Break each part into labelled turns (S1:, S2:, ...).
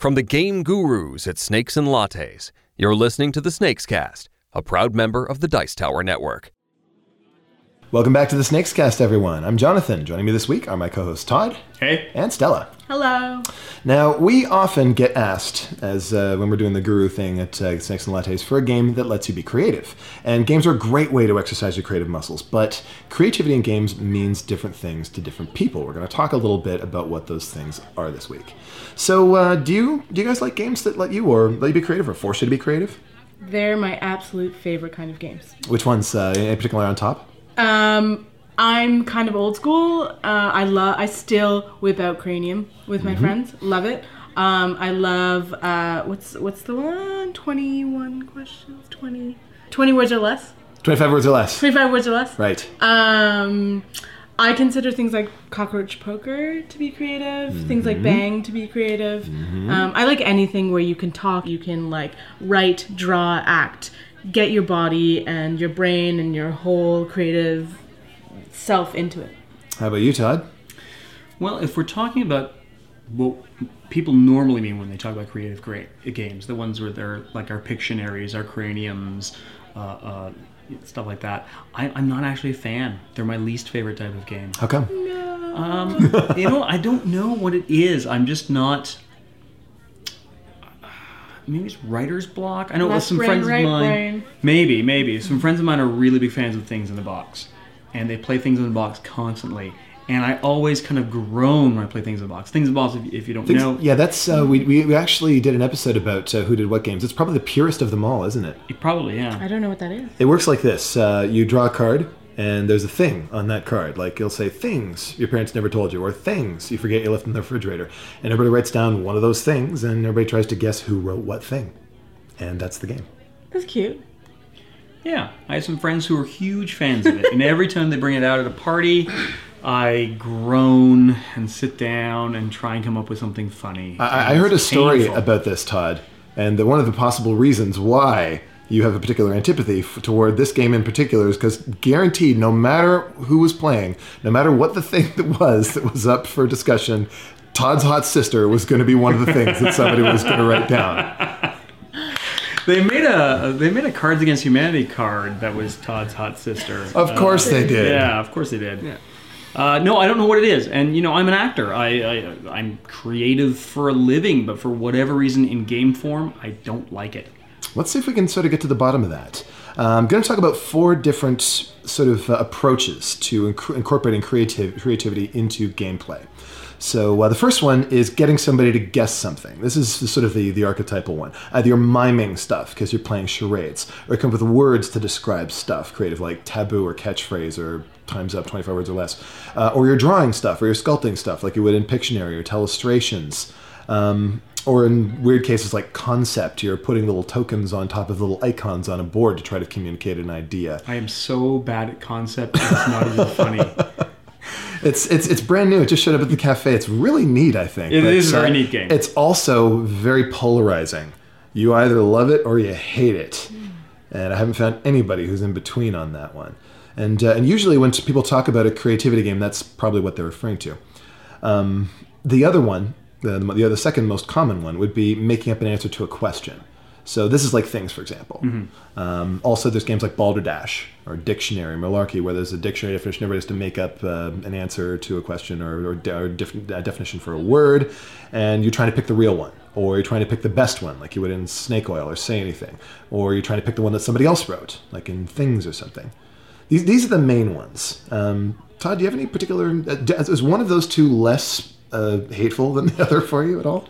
S1: From the game gurus at Snakes and Lattes, you're listening to the Snakes Cast, a proud member of the Dice Tower Network.
S2: Welcome back to the Snakes Cast, everyone. I'm Jonathan. Joining me this week are my co-hosts Todd
S3: Hey.
S2: and Stella.
S4: Hello.
S2: Now, we often get asked, as uh, when we're doing the guru thing at uh, Snakes and Lattes, for a game that lets you be creative. And games are a great way to exercise your creative muscles, but creativity in games means different things to different people. We're going to talk a little bit about what those things are this week. So, uh, do you do you guys like games that let you or let you be creative or force you to be creative?
S4: They're my absolute favorite kind of games.
S2: Which ones, uh, in particular, on top?
S4: Um, I'm kind of old school. Uh, I love. I still whip out Cranium with my friends. Love it. Um, I love. Uh, what's what's the one? Twenty one questions. 20, 20 words or less.
S2: Twenty-five words or less.
S4: Twenty five words or less.
S2: Right.
S4: Um, I consider things like cockroach poker to be creative. Things like Bang to be creative. Um, I like anything where you can talk, you can like write, draw, act, get your body and your brain and your whole creative self into it.
S2: How about you, Todd?
S3: Well, if we're talking about what people normally mean when they talk about creative great games, the ones where they're like our Pictionaries, our Craniums, uh, uh, stuff like that, I, I'm not actually a fan. They're my least favorite type of game.
S2: How come?
S3: Um, you know, I don't know what it is. I'm just not. Maybe it's writer's block. I know
S4: Left
S3: some
S4: brain,
S3: friends
S4: right
S3: of mine.
S4: brain.
S3: Maybe, maybe some friends of mine are really big fans of things in the box, and they play things in the box constantly. And I always kind of groan when I play things in the box. Things in the box, if, if you don't
S2: Things-
S3: know,
S2: yeah, that's uh, we, we we actually did an episode about uh, who did what games. It's probably the purest of them all, isn't it?
S3: it probably yeah.
S4: I don't know what that is.
S2: It works like this: uh, you draw a card, and there's a thing on that card. Like you'll say things your parents never told you, or things you forget you left in the refrigerator, and everybody writes down one of those things, and everybody tries to guess who wrote what thing, and that's the game.
S4: That's cute.
S3: Yeah, I have some friends who are huge fans of it, and every time they bring it out at a party, I groan and sit down and try and come up with something funny.
S2: I, I heard a
S3: It's
S2: story
S3: painful.
S2: about this, Todd, and the, one of the possible reasons why you have a particular antipathy f- toward this game in particular is because guaranteed, no matter who was playing, no matter what the thing that was that was up for discussion, Todd's hot sister was going to be one of the things that somebody was going to write down.
S3: They made a they made a Cards Against Humanity card that was Todd's hot sister.
S2: Of course they did.
S3: Yeah, of course they did. Uh, no, I don't know what it is, and you know I'm an actor. I, I I'm creative for a living, but for whatever reason, in game form, I don't like it.
S2: Let's see if we can sort of get to the bottom of that. Uh, I'm going to talk about four different sort of uh, approaches to inc- incorporating creative, creativity into gameplay. So uh, the first one is getting somebody to guess something. This is sort of the, the archetypal one. Either you're miming stuff because you're playing charades, or you come up with words to describe stuff, creative like taboo or catchphrase or times up 25 words or less. Uh, or you're drawing stuff, or you're sculpting stuff like you would in Pictionary or Telestrations. Um, or in weird cases like concept, you're putting little tokens on top of little icons on a board to try to communicate an idea.
S3: I am so bad at concept; it's not even funny.
S2: It's it's it's brand new. It just showed up at the cafe. It's really neat, I think.
S3: It
S2: But,
S3: is a very
S2: uh,
S3: neat game.
S2: It's also very polarizing. You either love it or you hate it, and I haven't found anybody who's in between on that one. And uh, and usually when people talk about a creativity game, that's probably what they're referring to. Um, the other one, the, the other second most common one, would be making up an answer to a question. So this is like things, for example. Um, also, there's games like Balderdash or Dictionary, Malarkey, where there's a dictionary definition. Everybody has to make up uh, an answer to a question or, or, de- or different uh, definition for a word, and you're trying to pick the real one, or you're trying to pick the best one, like you would in Snake Oil or Say Anything, or you're trying to pick the one that somebody else wrote, like in Things or something. These, these are the main ones. Um, Todd, do you have any particular? Uh, is one of those two less uh, hateful than the other for you at all?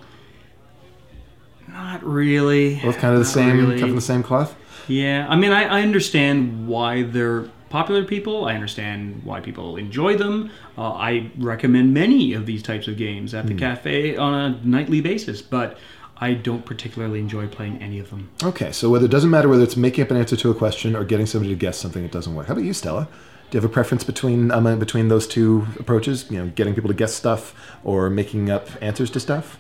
S3: Not really.
S2: Both kind of the
S3: Not
S2: same,
S3: really.
S2: cut from the same cloth.
S3: Yeah, I mean, I, I understand why they're popular people. I understand why people enjoy them. Uh, I recommend many of these types of games at the cafe on a nightly basis, but I don't particularly enjoy playing any of them.
S2: Okay, so whether it doesn't matter whether it's making up an answer to a question or getting somebody to guess something that doesn't work. How about you, Stella? Do you have a preference between um, uh, between those two approaches? You know, getting people to guess stuff or making up answers to stuff.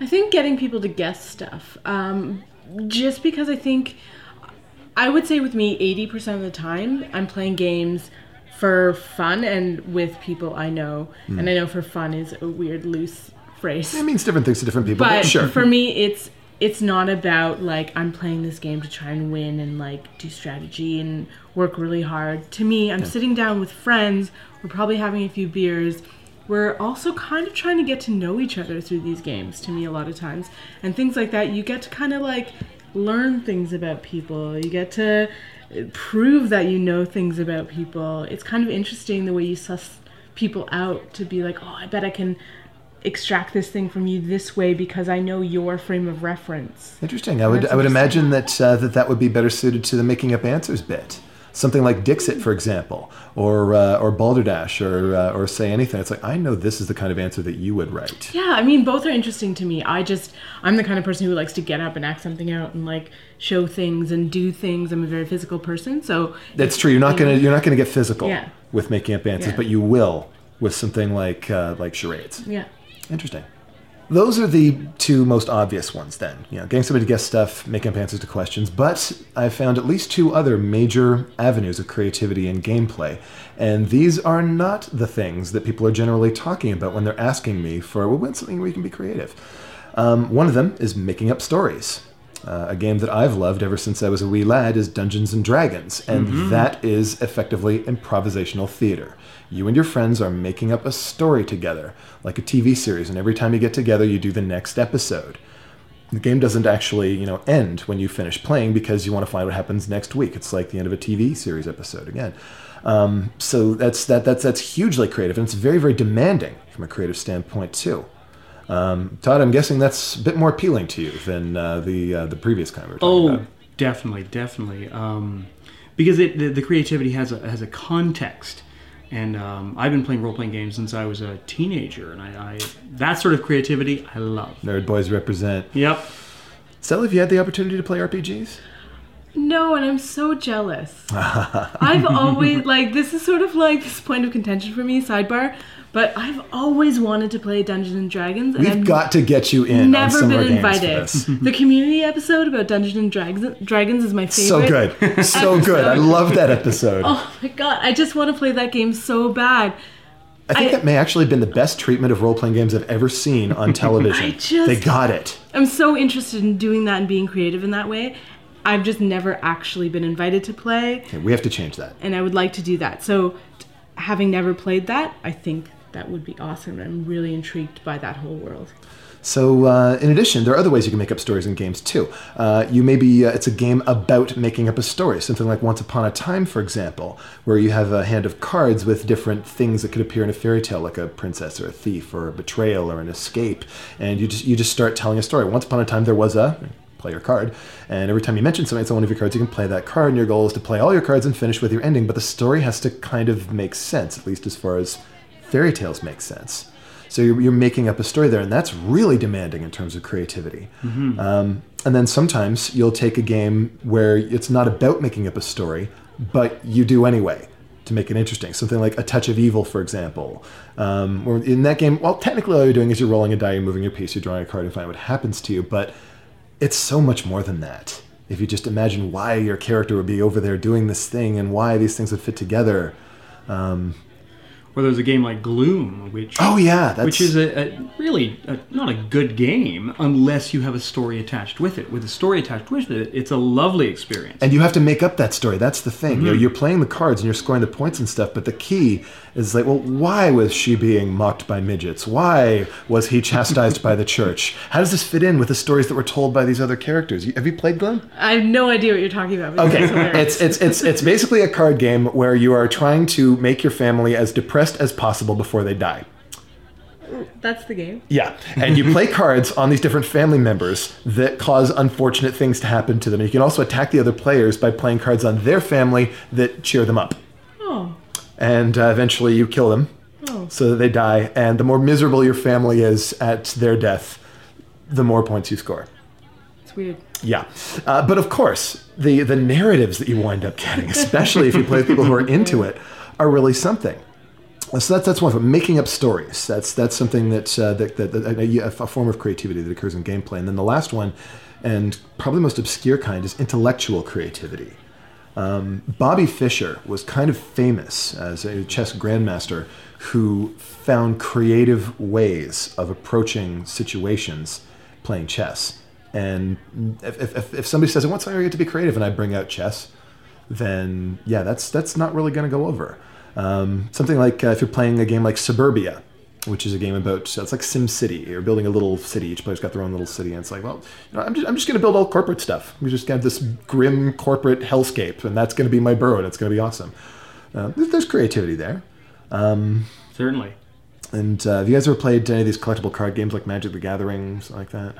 S4: I think getting people to guess stuff. Um, just because I think, I would say with me, 80% of the time, I'm playing games for fun and with people I know. And I know for fun is a weird, loose phrase.
S2: It means different things to different people.
S4: but
S2: sure.
S4: for me it's it's not about like i'm playing this game to try and win and like do strategy and work really hard. To me i'm sitting down with friends we're probably having a few beers. We're also kind of trying to get to know each other through these games to me a lot of times. And things like that you get to kind of like learn things about people. You get to uh, prove that you know things about people. It's kind of interesting the way you suss people out to be like oh i bet i can extract this thing from you this way because I know your frame of reference.
S2: Interesting. I would I would imagine that uh, that that would be better suited to the making up answers bit. Something like Dixit, for example, or uh, or Balderdash, or uh, or say anything. It's like I know this is the kind of answer that you would write.
S4: Yeah, I mean both are interesting to me. I just I'm the kind of person who likes to get up and act something out and like show things and do things. I'm a very physical person, so
S2: That's true. You're not gonna you're not gonna get physical
S4: Yeah.
S2: with making up answers,
S4: Yeah.
S2: but you will with something like uh, like charades.
S4: yeah.
S2: Interesting. Those are the two most obvious ones then. You know, getting somebody to guess stuff, making up answers to questions. But I've found at least two other major avenues of creativity and gameplay. And these are not the things that people are generally talking about when they're asking me for, well, when's something where you can be creative? Um, one of them is making up stories. Uh, a game that I've loved ever since I was a wee lad is Dungeons and Dragons, and that is effectively improvisational theater. You and your friends are making up a story together, like a TV series, and every time you get together, you do the next episode. The game doesn't actually, you know, end when you finish playing because you want to find what happens next week. It's like the end of a TV series episode again. Um, so that's that that's that's hugely creative, and it's very very demanding from a creative standpoint too. Um, Todd, I'm guessing that's a bit more appealing to you than uh, the uh, the previous kind we were talking
S3: Oh,
S2: about.
S3: definitely, definitely. Um, because it the, the creativity has a has a context, and um, I've been playing role playing games since I was a teenager, and I, I that sort of creativity I love.
S2: Nerd boys represent.
S3: Yep.
S2: Sally, have you had the opportunity to play RPGs?
S4: No, and I'm so jealous. I've always like this is sort of like this point of contention for me, sidebar. But I've always wanted to play Dungeons and Dragons, and
S2: We've
S4: I've
S2: got to get you in on
S4: never
S2: some
S4: been
S2: of our games for
S4: invited. the community episode about Dungeons and Dragons, Dragons is my favorite.
S2: So good, so good. I love that episode.
S4: Oh my god, I just want to play that game so bad.
S2: I think
S4: I-
S2: that may actually have been the best treatment of role playing games I've ever seen on television.
S4: I just-
S2: They got it.
S4: I'm so interested in doing that and being creative in that way. I've just never actually been invited to play,
S2: Okay, we have to change that.
S4: and I would like to do that. So, t- having never played that, I think that would be awesome. I'm really intrigued by that whole world.
S2: So, uh, in addition, there are other ways you can make up stories in games too. Uh, you maybe uh, it's a game about making up a story, something like Once Upon a Time, for example, where you have a hand of cards with different things that could appear in a fairy tale, like a princess or a thief or a betrayal or an escape, and you just you just start telling a story. Once upon a time, there was a play your card, and every time you mention something, it's on one of your cards, you can play that card, and your goal is to play all your cards and finish with your ending. But the story has to kind of make sense, at least as far as fairy tales make sense. So you're, you're making up a story there, and that's really demanding in terms of creativity. Um, and then sometimes you'll take a game where it's not about making up a story, but you do anyway to make it interesting. Something like A Touch of Evil, for example. Um, where in that game, well, technically all you're doing is you're rolling a die, you're moving your piece, you're drawing a card, and find what happens to you. But it's so much more than that. If you just imagine why your character would be over there doing this thing and why these things would fit together.
S3: Um, Or there's a game like Gloom, which
S2: Oh yeah, that's
S3: which is a, a really a, not a good game unless you have a story attached with it. With a story attached with it, it's a lovely experience.
S2: and you have to make up that story. That's the thing. You know, mm-hmm. you're playing the cards and you're scoring the points and stuff, but the key is like, well, why was she being mocked by midgets? Why was he chastised by the church? How does this fit in with the stories that were told by these other characters? Have you played Gloom?
S4: I have no idea what you're talking about.
S2: Okay,
S4: it's
S2: it's it's it's basically a card game where you are trying to make your family as depressed as possible before they die.
S4: That's the game.
S2: Yeah, and you play cards on these different family members that cause unfortunate things to happen to them. You can also attack the other players by playing cards on their family that cheer them up,
S4: Oh,
S2: and uh, eventually you kill them
S4: Oh.
S2: so that they die. And the more miserable your family is at their death, the more points you score.
S4: it's weird.
S2: Yeah, uh, but of course, the the narratives that you wind up getting, especially if you play with people who are into it, are really something. So that's that's one of making up stories. That's that's something that uh, that, that, that a, a form of creativity that occurs in gameplay. And then the last one, and probably the most obscure kind, is intellectual creativity. Um, Bobby Fischer was kind of famous as a chess grandmaster who found creative ways of approaching situations playing chess. And if, if, if somebody says, "I want get to be creative?" and I bring out chess, then yeah, that's that's not really going to go over. Um, something like uh, if you're playing a game like Suburbia, which is a game about so it's like Sim City. You're building a little city. Each player's got their own little city, and it's like, well, you know, I'm just I'm just going to build all corporate stuff. We just got this grim corporate hellscape, and that's going to be my burrow, and it's going to be awesome. Uh, there's, creativity there.
S3: Certainly.
S2: And uh, have you guys ever played any of these collectible card games like Magic the Gathering, something like that?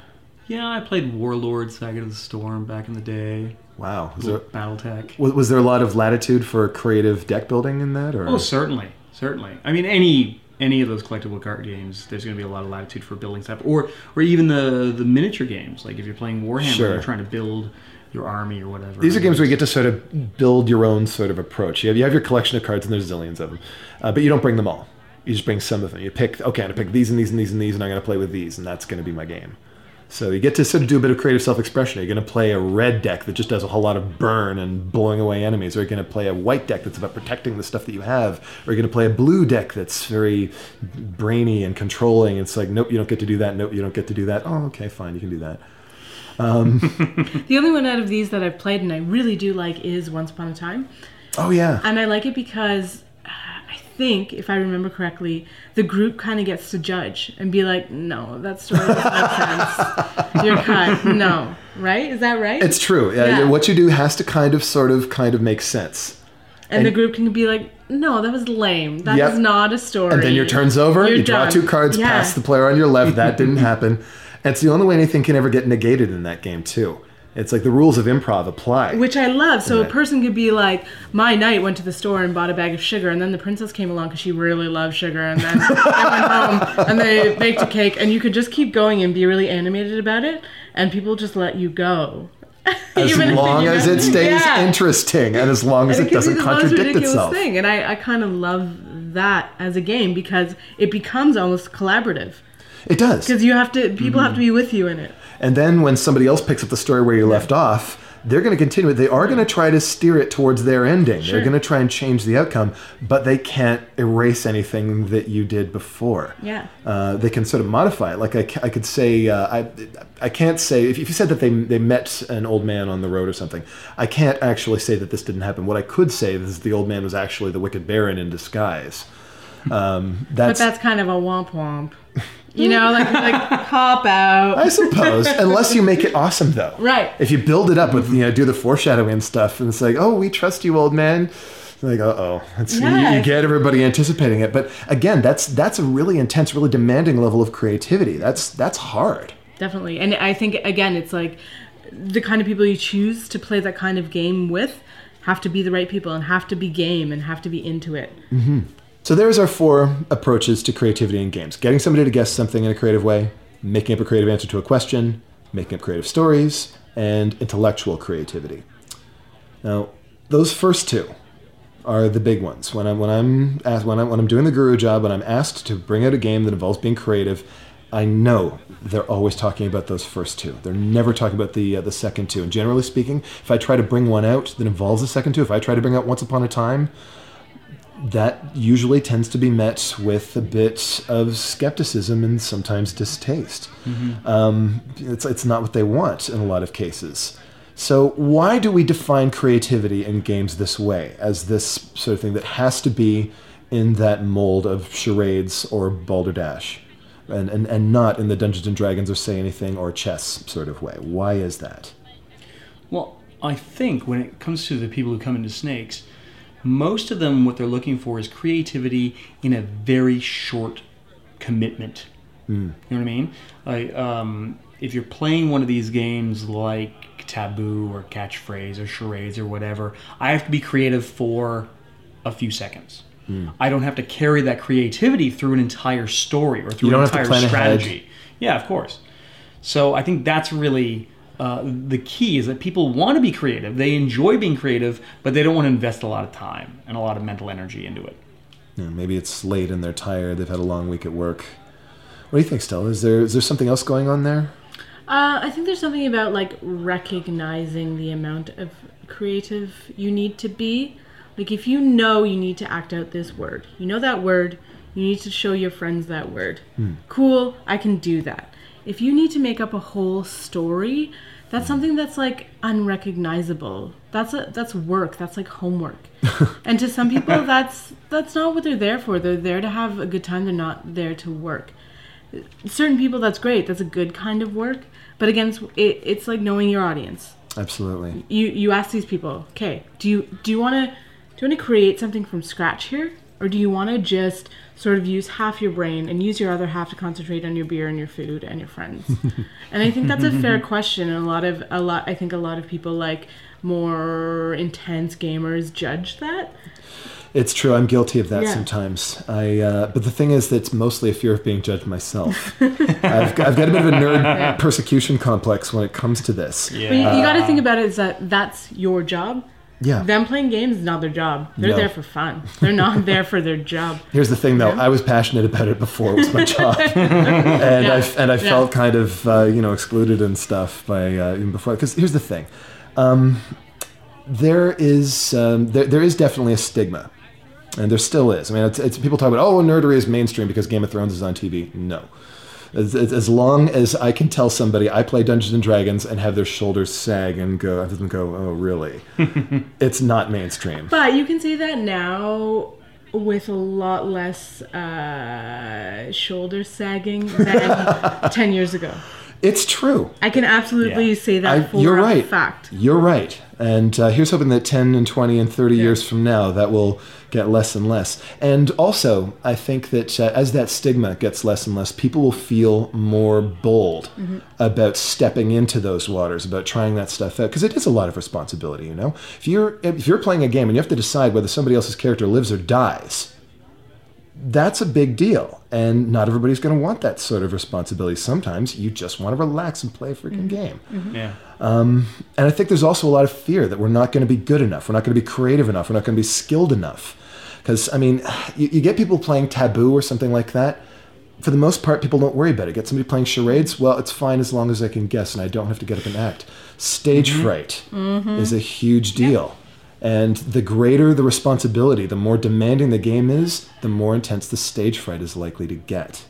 S3: Yeah, I played Warlord, Saga of the Storm back in the day.
S2: Wow. Was there,
S3: BattleTech.
S2: was, was there a lot of latitude for creative deck building in that? Or
S3: Oh, certainly, certainly. I mean, any any of those collectible card games, there's going to be a lot of latitude for building stuff, or or even the the miniature games. Like if you're playing Warhammer,
S2: Sure.
S3: you're trying to build your army or whatever.
S2: These are games where you get to sort of build your own sort of approach. You have, you have your collection of cards, and there's zillions of them, uh, but you don't bring them all. You just bring some of them. You pick, okay, I'm gonna pick these and these and these and these, and I'm gonna play with these, and that's gonna be my game. So you get to sort of do a bit of creative self-expression. Are you going to play a red deck that just does a whole lot of burn and blowing away enemies? Or are you going to play a white deck that's about protecting the stuff that you have? Or are you going to play a blue deck that's very brainy and controlling? It's like, nope, you don't get to do that. Nope, you don't get to do that. Oh, okay, fine, you can do that.
S4: Um, the only one out of these that I've played and I really do like is Once Upon a Time.
S2: Oh yeah,
S4: And I like it because think, if I remember correctly, the group kind of gets to judge and be like, no, that story doesn't make sense. You're cut. No. Right? Is that right?
S2: it's true. Yeah,
S4: Yeah.
S2: What you do has to kind of, sort of, kind of make sense.
S4: and the group can be like, no, that was lame. That
S2: Yep.
S4: is not a story.
S2: And then your turn's over.
S4: You're
S2: you draw
S4: done.
S2: two cards
S4: Yeah.
S2: past the player on your left. That didn't happen. And it's the only way anything can ever get negated in that game too. It's like the rules of improv apply.
S4: Which I love. So a person could be like, my knight went to the store and bought a bag of sugar, and then the princess came along because she really loved sugar, and then they went home and they baked a cake, and you could just keep going and be really animated about it, and people just let you go.
S2: as long as it stays
S4: Yeah.
S2: interesting and as long as it
S4: it
S2: doesn't contradict itself.
S4: thing, and I, I kind of love that as a game because it becomes almost collaborative
S2: It does.
S4: because you have to people have to
S2: Mm-hmm.
S4: be with you in it.
S2: And then when somebody else picks up the story where you left off, they're going to continue it. They are going to try to steer it towards their ending.
S4: Sure.
S2: They're going to try and change the outcome, but they can't erase anything that you did before.
S4: Yeah.
S2: Uh, they can sort of modify it. Like I, I could say, uh, I, I can't say if, if you said that they they met an old man on the road or something. I can't actually say that this didn't happen. What I could say is the old man was actually the wicked baron in disguise. Um,
S4: But
S2: that's,
S4: that's kind of a womp womp. You know, like like cop out.
S2: I suppose, unless you make it awesome though.
S4: Right.
S2: If you build it up with you know do the foreshadowing stuff, and it's like, oh, we trust you, old man. Like, uh oh, you, you get everybody anticipating it. But again, that's that's a really intense, really demanding level of creativity. That's that's hard.
S4: Definitely. And I think, again, it's like the kind of people you choose to play that kind of game with have to be the right people and have to be game and have to be into it.
S2: So there's our four approaches to creativity in games: getting somebody to guess something in a creative way, making up a creative answer to a question, making up creative stories, and intellectual creativity. Now, those first two are the big ones. When I'm when I'm asked, when I'm when I'm doing the guru job, when I'm asked to bring out a game that involves being creative, I know they're always talking about those first two. They're never talking about the uh, the second two. And generally speaking, if I try to bring one out that involves the second two, if I try to bring out Once Upon a Time, that usually tends to be met with a bit of skepticism and sometimes distaste. Um, it's, it's not what they want in a lot of cases. So, why do we define creativity in games this way, as this sort of thing that has to be in that mold of charades or balderdash, and, and, and not in the Dungeons and Dragons or Say Anything or chess sort of way? Why is that?
S3: Well, I think when it comes to the people who come into snakes, most of them what they're looking for is creativity in a very short commitment. You know what I mean? Like, um, if you're playing one of these games like Taboo or Catchphrase or Charades or whatever, I have to be creative for a few seconds. I don't have to carry that creativity through an entire story or through an entire
S2: plan ahead.
S3: strategy. Yeah, of course. So I think that's really uh, the key is that people want to be creative. They enjoy being creative, but they don't want to invest a lot of time and a lot of mental energy into it.
S2: You know, maybe it's late and they're tired. They've had a long week at work. What do you think, Stella? Is there is there something else going on there?
S4: Uh, I think there's something about like recognizing the amount of creative you need to be. Like if you know you need to act out this word, you know that word, you need to show your friends that word. Cool, I can do that. If you need to make up a whole story, that's something that's like unrecognizable. That's a that's work. That's like homework. and to some people that's that's not what they're there for. They're there to have a good time. They're not there to work certain people that's great that's a good kind of work but again it's, it, it's like knowing your audience
S2: Absolutely.
S4: you you ask these people okay do you do you want to do you want to create something from scratch here or do you want to just sort of use half your brain and use your other half to concentrate on your beer and your food and your friends and i think that's a fair question and a lot of a lot i think a lot of people like more intense gamers judge that
S2: It's true. I'm guilty of that
S4: Yeah.
S2: sometimes. I, uh, but the thing is, that's mostly a fear of being judged myself. I've, got- I've got a bit of a nerd persecution complex when it comes to this. Yeah.
S4: but you, you got to think about it is that that's your job
S2: Yeah.
S4: them playing games is not their job. They're
S2: No.
S4: there for fun. They're not there for their job.
S2: Here's the thing, though. I was passionate about it before it was my job, and I and I felt kind of uh, you know excluded and stuff by uh, even before. Because here's the thing, um, there is um, there, there is definitely a stigma, and there still is. I mean, it's, it's people talk about oh nerdery is mainstream because Game of Thrones is on TV. No. As, as long as I can tell somebody I play Dungeons and Dragons and have their shoulders sag and go, and go, oh really? it's not mainstream.
S4: But you can say that now with a lot less uh, shoulder sagging than 10 years ago.
S2: It's true.
S4: I can absolutely
S3: Yeah.
S4: say that
S2: I,
S4: for
S2: you're
S4: a
S2: right.
S4: fact.
S2: You're right. And uh, here's hoping that 10 and 20 and 30 years from now, that will get less and less. And also, I think that uh, as that stigma gets less and less, people will feel more bold
S4: Mm-hmm.
S2: about stepping into those waters, about trying that stuff out, because it is a lot of responsibility. You know, if you're if you're playing a game and you have to decide whether somebody else's character lives or dies, that's a big deal. And not everybody's going to want that sort of responsibility. Sometimes you just want to relax and play a freaking mm-hmm. game. Mm-hmm.
S3: Yeah.
S2: Um, and I think there's also a lot of fear that we're not going to be good enough. We're not going to be creative enough. We're not going to be skilled enough. Because, I mean, you, you get people playing Taboo or something like that. For the most part, people don't worry about it. Get somebody playing charades, well, it's fine as long as I can guess and I don't have to get up and act. Stage mm-hmm. fright is a huge deal. And the greater the responsibility, the more demanding the game is, the more intense the stage fright is likely to get.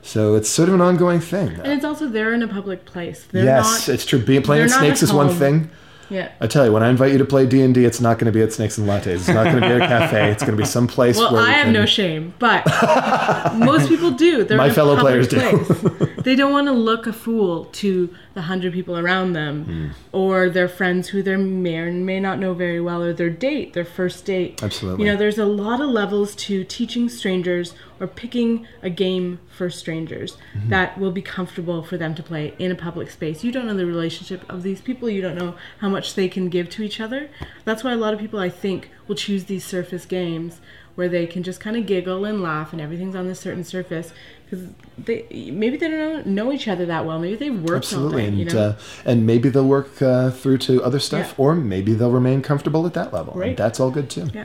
S2: So it's sort of an ongoing thing.
S4: And it's also they're in a public place. They're
S2: yes,
S4: not,
S2: it's true. Being playing with snakes is one thing.
S4: Yeah.
S2: I tell you, when I invite you to play D and D, it's not going to be at Snakes and Lattes. It's not going to be at a cafe. It's going to be some place
S4: Well,
S2: where
S4: I
S2: we
S4: have
S2: can-
S4: no shame, but most people do. They're
S2: My fellow players do.
S4: they don't want to look a fool to the hundred people around them,
S2: Hmm.
S4: or their friends who they may or may not know very well, or their date, their first date.
S2: Absolutely.
S4: You know, there's a lot of levels to teaching strangers or picking a game for strangers
S2: Mm-hmm.
S4: that will be comfortable for them to play in a public space. You don't know the relationship of these people. You don't know how much they can give to each other. That's why a lot of people, I think, will choose these surface games where they can just kind of giggle and laugh and everything's on this certain surface because they maybe they don't know, each other that well. Maybe they've worked
S2: Absolutely, and
S4: you know?
S2: uh, and maybe they'll work uh, through to other stuff,
S4: Yeah.
S2: or maybe they'll remain comfortable at that level. and
S4: Right.
S2: that's all good too.
S4: yeah.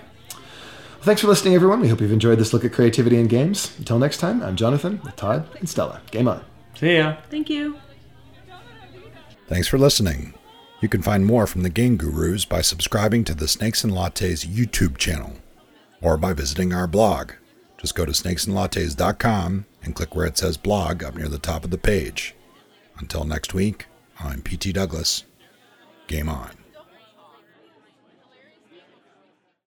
S2: Thanks for listening, everyone. We hope you've enjoyed this look at creativity in games. Until next time, I'm Jonathan with Todd and Stella. Game on.
S3: See ya.
S4: Thank you.
S5: Thanks for listening. You can find more from the Game Gurus by subscribing to the Snakes and Lattes YouTube channel or by visiting our blog. Just go to snakesandlattes.com and click where it says blog up near the top of the page. Until next week, I'm PT Douglas. Game on.